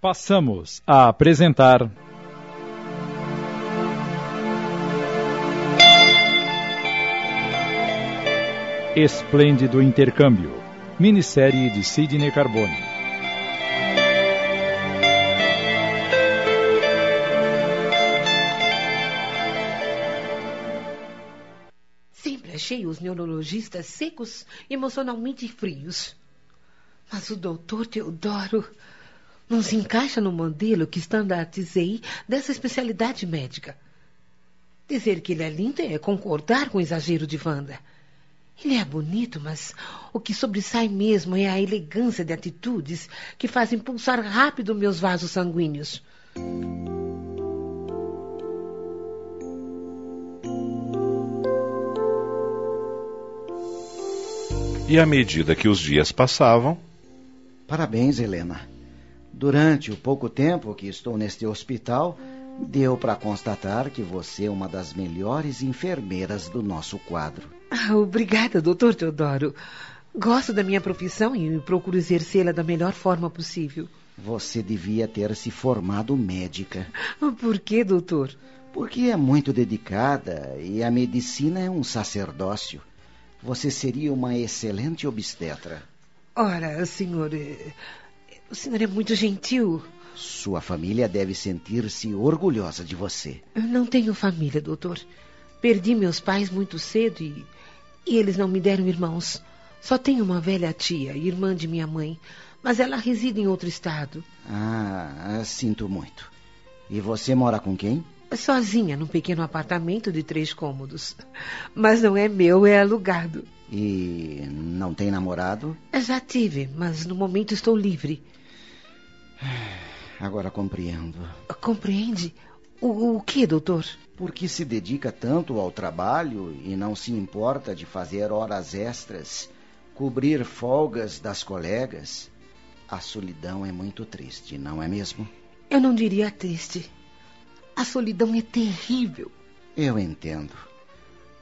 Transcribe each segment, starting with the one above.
Passamos a apresentar. Esplêndido Intercâmbio, minissérie de Sidney Carbone. Sempre achei os neurologistas secos emocionalmente frios. Mas o doutor Teodoro não se encaixa no modelo que estandartizei dessa especialidade médica. Dizer que ele é lindo é concordar com o exagero de Wanda. Ele é bonito, mas o que sobressai mesmo é a elegância de atitudes que fazem pulsar rápido meus vasos sanguíneos. E à medida que os dias passavam. Parabéns, Helena. Durante o pouco tempo que estou neste hospital, deu para constatar que você é uma das melhores enfermeiras do nosso quadro. Ah, obrigada, doutor Teodoro. Gosto da minha profissão e procuro exercê-la da melhor forma possível. Você devia ter se formado médica. Por que, doutor? Porque é muito dedicada e a medicina é um sacerdócio. Você seria uma excelente obstetra. Ora, senhor. O senhor é muito gentil. Sua família deve sentir-se orgulhosa de você. Eu não tenho família, doutor. Perdi meus pais muito cedo e, e eles não me deram irmãos. Só tenho uma velha tia, irmã de minha mãe, mas ela reside em outro estado. Ah, sinto muito. E você mora com quem? Sozinha, num pequeno apartamento de três cômodos. Mas não é meu, é alugado. E não tem namorado? Já tive, mas no momento estou livre. Agora compreendo. Compreende? O, o que, doutor? Por que se dedica tanto ao trabalho e não se importa de fazer horas extras, cobrir folgas das colegas? A solidão é muito triste, não é mesmo? Eu não diria triste. A solidão é terrível. Eu entendo.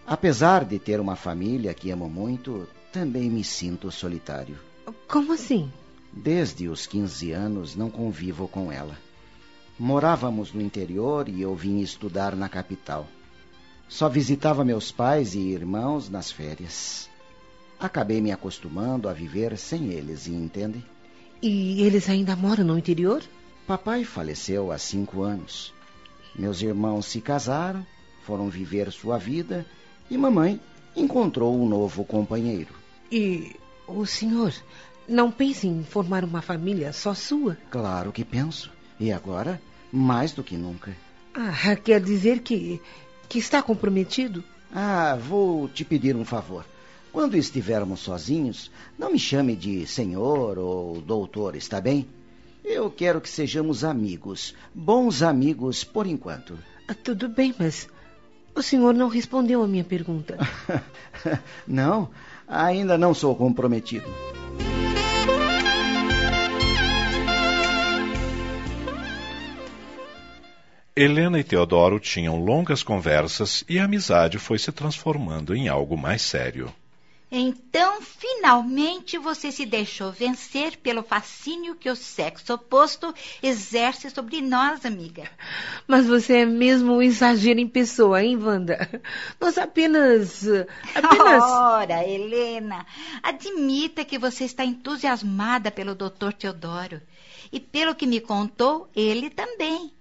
Apesar de ter uma família que amo muito, também me sinto solitário. Como assim? Desde os 15 anos não convivo com ela. Morávamos no interior e eu vim estudar na capital. Só visitava meus pais e irmãos nas férias. Acabei me acostumando a viver sem eles, entende? E eles ainda moram no interior? Papai faleceu há cinco anos. Meus irmãos se casaram, foram viver sua vida e mamãe encontrou um novo companheiro. E o senhor não pensa em formar uma família só sua? Claro que penso. E agora, mais do que nunca. Ah, quer dizer que, que está comprometido? Ah, vou te pedir um favor. Quando estivermos sozinhos, não me chame de senhor ou doutor, está bem? Eu quero que sejamos amigos, bons amigos por enquanto. Ah, tudo bem, mas o senhor não respondeu a minha pergunta. não, ainda não sou comprometido. Helena e Teodoro tinham longas conversas e a amizade foi se transformando em algo mais sério. Então, finalmente, você se deixou vencer pelo fascínio que o sexo oposto exerce sobre nós, amiga. Mas você é mesmo um exagero em pessoa, hein, Wanda? Nós apenas. apenas. Ora, Helena, admita que você está entusiasmada pelo Dr. Teodoro. E pelo que me contou, ele também.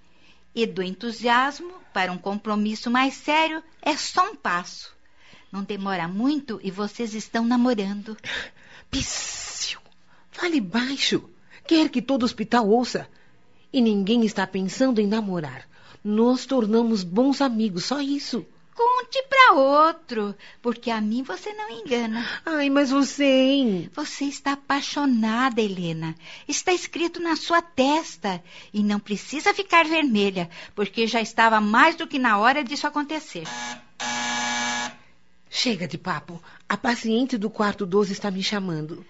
E do entusiasmo para um compromisso mais sério é só um passo. Não demora muito e vocês estão namorando. Pssil! Fale baixo. Quer que todo hospital ouça. E ninguém está pensando em namorar. Nos tornamos bons amigos, só isso. Conte para outro, porque a mim você não engana. Ai, mas você, hein? Você está apaixonada, Helena. Está escrito na sua testa. E não precisa ficar vermelha, porque já estava mais do que na hora disso acontecer. Chega de papo. A paciente do quarto 12 está me chamando.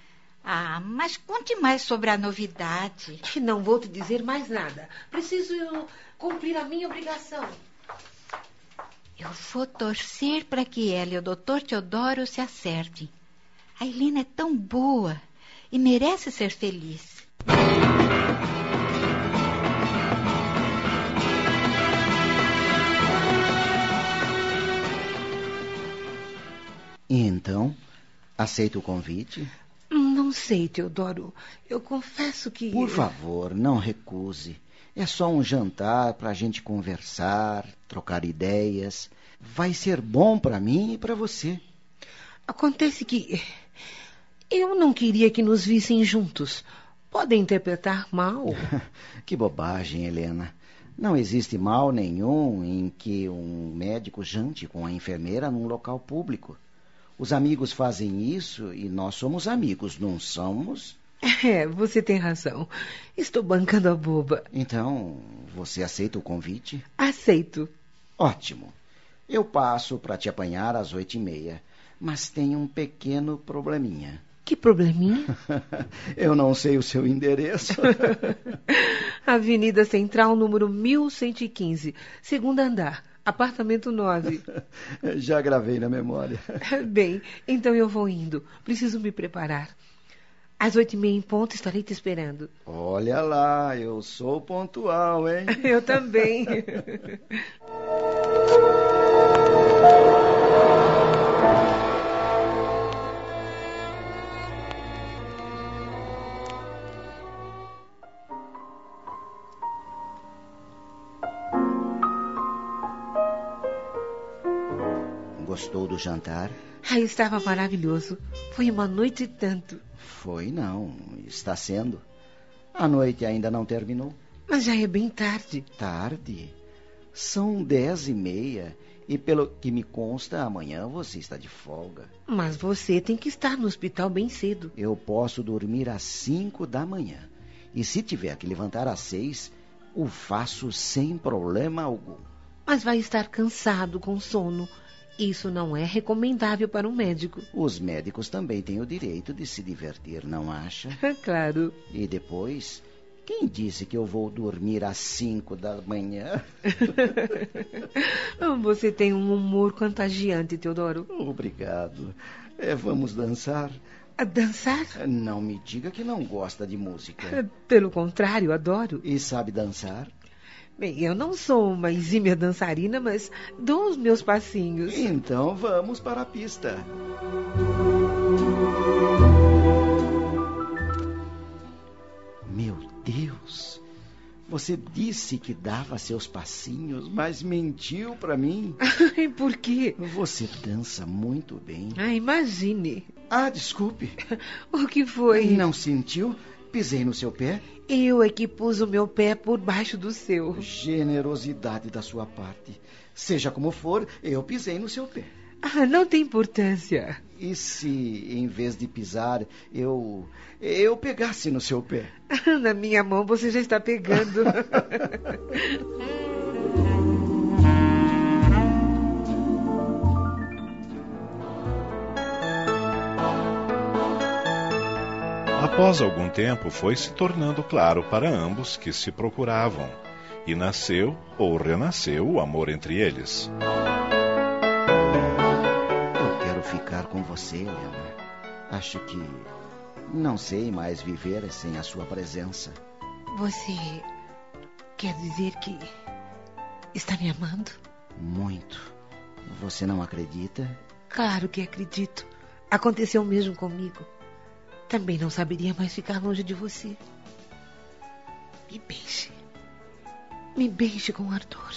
Ah, mas conte mais sobre a novidade. Não vou te dizer mais nada. Preciso cumprir a minha obrigação. Eu vou torcer para que ela e o doutor Teodoro se acertem. A Helena é tão boa e merece ser feliz. E então, aceita o convite? Não sei, Teodoro. Eu confesso que. Por favor, não recuse. É só um jantar para a gente conversar, trocar ideias. Vai ser bom para mim e para você. Acontece que. Eu não queria que nos vissem juntos. Podem interpretar mal. que bobagem, Helena. Não existe mal nenhum em que um médico jante com a enfermeira num local público. Os amigos fazem isso e nós somos amigos, não somos? É, você tem razão. Estou bancando a boba. Então, você aceita o convite? Aceito. Ótimo. Eu passo para te apanhar às oito e meia, mas tem um pequeno probleminha. Que probleminha? Eu não sei o seu endereço. Avenida Central, número 1115, segundo andar. Apartamento 9. Já gravei na memória. Bem, então eu vou indo. Preciso me preparar. Às oito e meia em ponto estarei te esperando. Olha lá, eu sou pontual, hein? eu também. Gostou do jantar? Ah, estava maravilhoso. Foi uma noite e tanto. Foi não, está sendo. A noite ainda não terminou. Mas já é bem tarde. Tarde? São dez e meia. E pelo que me consta, amanhã você está de folga. Mas você tem que estar no hospital bem cedo. Eu posso dormir às cinco da manhã. E se tiver que levantar às seis, o faço sem problema algum. Mas vai estar cansado, com sono. Isso não é recomendável para um médico. Os médicos também têm o direito de se divertir, não acha? claro. E depois, quem disse que eu vou dormir às cinco da manhã? Você tem um humor contagiante, Teodoro. Obrigado. É, vamos dançar? A dançar? Não me diga que não gosta de música. Pelo contrário, adoro. E sabe dançar? Bem, eu não sou uma exímia dançarina, mas dou os meus passinhos. Então vamos para a pista. Meu Deus! Você disse que dava seus passinhos, mas mentiu para mim. Por quê? Você dança muito bem. Ah, imagine. Ah, desculpe. O que foi? Não sentiu? Pisei no seu pé? Eu é que pus o meu pé por baixo do seu. Generosidade da sua parte. Seja como for, eu pisei no seu pé. Ah, não tem importância. E se, em vez de pisar, eu. eu pegasse no seu pé? Na minha mão você já está pegando. Após algum tempo, foi se tornando claro para ambos que se procuravam, e nasceu ou renasceu o amor entre eles. Eu quero ficar com você, Helena. Acho que não sei mais viver sem a sua presença. Você quer dizer que está me amando? Muito. Você não acredita? Claro que acredito. Aconteceu mesmo comigo. Também não saberia mais ficar longe de você. Me beije. Me beije com ardor.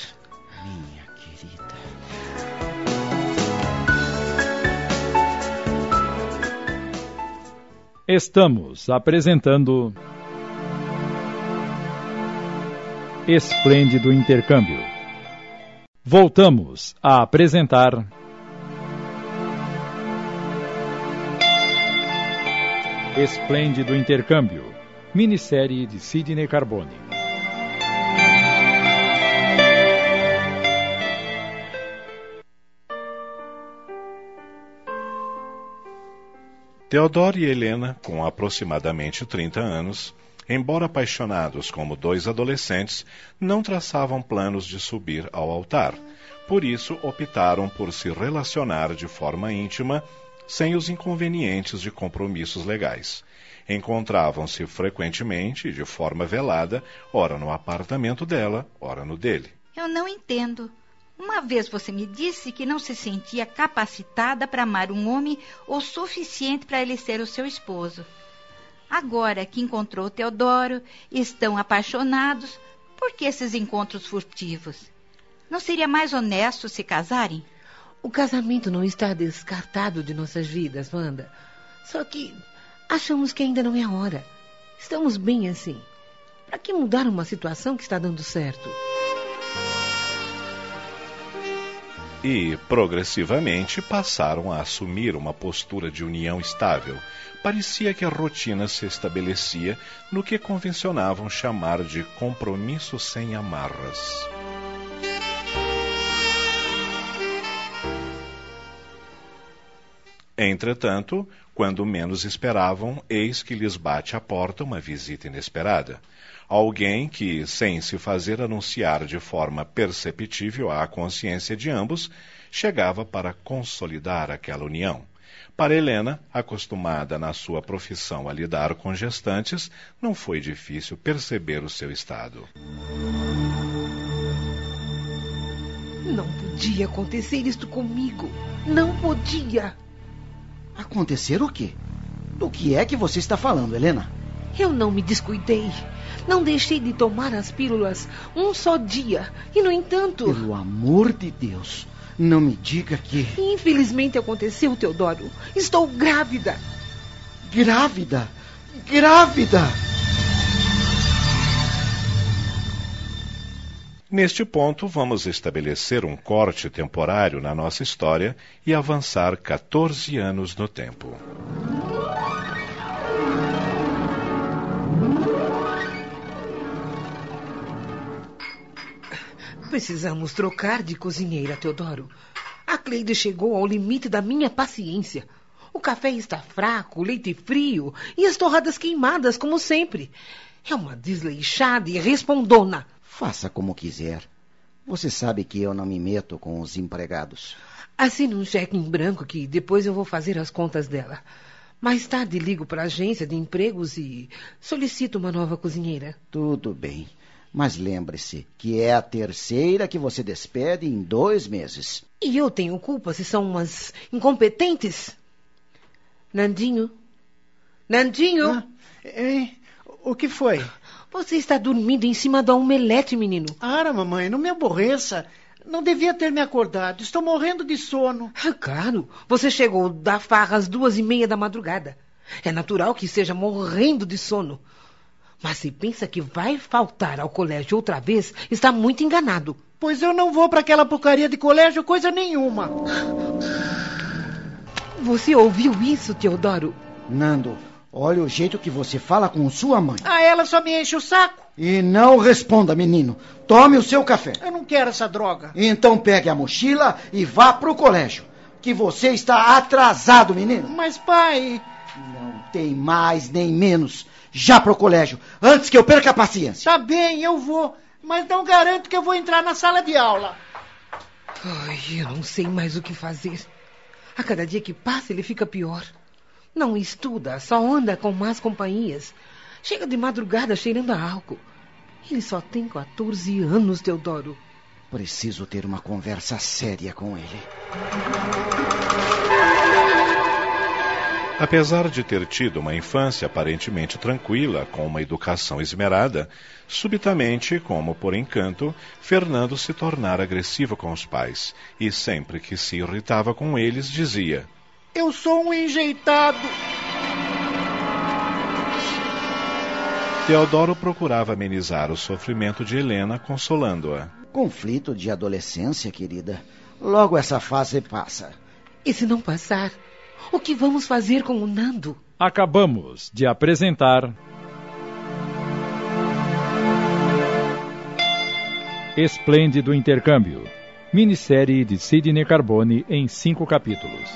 Minha querida. Estamos apresentando. Esplêndido Intercâmbio. Voltamos a apresentar. Esplêndido Intercâmbio. Minissérie de Sidney Carbone. Teodoro e Helena, com aproximadamente 30 anos, embora apaixonados como dois adolescentes, não traçavam planos de subir ao altar. Por isso, optaram por se relacionar de forma íntima, sem os inconvenientes de compromissos legais. Encontravam-se frequentemente, de forma velada, ora no apartamento dela, ora no dele. Eu não entendo. Uma vez você me disse que não se sentia capacitada para amar um homem o suficiente para ele ser o seu esposo. Agora que encontrou Teodoro, estão apaixonados, por que esses encontros furtivos? Não seria mais honesto se casarem? O casamento não está descartado de nossas vidas, Wanda. Só que achamos que ainda não é a hora. Estamos bem assim. Para que mudar uma situação que está dando certo? E, progressivamente, passaram a assumir uma postura de união estável. Parecia que a rotina se estabelecia no que convencionavam chamar de compromisso sem amarras. Entretanto, quando menos esperavam, eis que lhes bate à porta uma visita inesperada. Alguém que, sem se fazer anunciar de forma perceptível à consciência de ambos, chegava para consolidar aquela união. Para Helena, acostumada na sua profissão a lidar com gestantes, não foi difícil perceber o seu estado. Não podia acontecer isto comigo. Não podia. Acontecer o quê? Do que é que você está falando, Helena? Eu não me descuidei. Não deixei de tomar as pílulas um só dia. E, no entanto. Pelo amor de Deus, não me diga que. Infelizmente aconteceu, Teodoro. Estou grávida. Grávida? Grávida! Neste ponto, vamos estabelecer um corte temporário na nossa história e avançar 14 anos no tempo. Precisamos trocar de cozinheira, Teodoro. A Cleide chegou ao limite da minha paciência. O café está fraco, o leite frio e as torradas queimadas, como sempre. É uma desleixada e respondona. Faça como quiser. Você sabe que eu não me meto com os empregados. Assine um cheque em branco que depois eu vou fazer as contas dela. Mais tarde ligo para a agência de empregos e solicito uma nova cozinheira. Tudo bem. Mas lembre-se que é a terceira que você despede em dois meses. E eu tenho culpa se são umas incompetentes? Nandinho? Nandinho? Ah, hein? O que foi? Você está dormindo em cima da omelete, menino. Ara, mamãe, não me aborreça. Não devia ter me acordado. Estou morrendo de sono. Ah, claro, você chegou da farra às duas e meia da madrugada. É natural que esteja morrendo de sono. Mas se pensa que vai faltar ao colégio outra vez, está muito enganado. Pois eu não vou para aquela porcaria de colégio coisa nenhuma. Você ouviu isso, Teodoro? Nando, olha o jeito que você fala com sua mãe. Ah, ela só me enche o saco. E não responda, menino. Tome o seu café. Eu não quero essa droga. Então pegue a mochila e vá pro colégio. Que você está atrasado, menino. Mas, pai. Não tem mais nem menos. Já pro colégio, antes que eu perca a paciência. Tá bem, eu vou. Mas não garanto que eu vou entrar na sala de aula. Ai, eu não sei mais o que fazer. A cada dia que passa, ele fica pior. Não estuda, só anda com más companhias. Chega de madrugada cheirando a álcool. Ele só tem 14 anos, Teodoro. Preciso ter uma conversa séria com ele. Apesar de ter tido uma infância aparentemente tranquila, com uma educação esmerada, subitamente, como por encanto, Fernando se tornara agressivo com os pais e sempre que se irritava com eles dizia: Eu sou um enjeitado. Teodoro procurava amenizar o sofrimento de Helena, consolando-a. Conflito de adolescência, querida. Logo essa fase passa. E se não passar? O que vamos fazer com o Nando? Acabamos de apresentar. Esplêndido Intercâmbio. Minissérie de Sidney Carbone em cinco capítulos.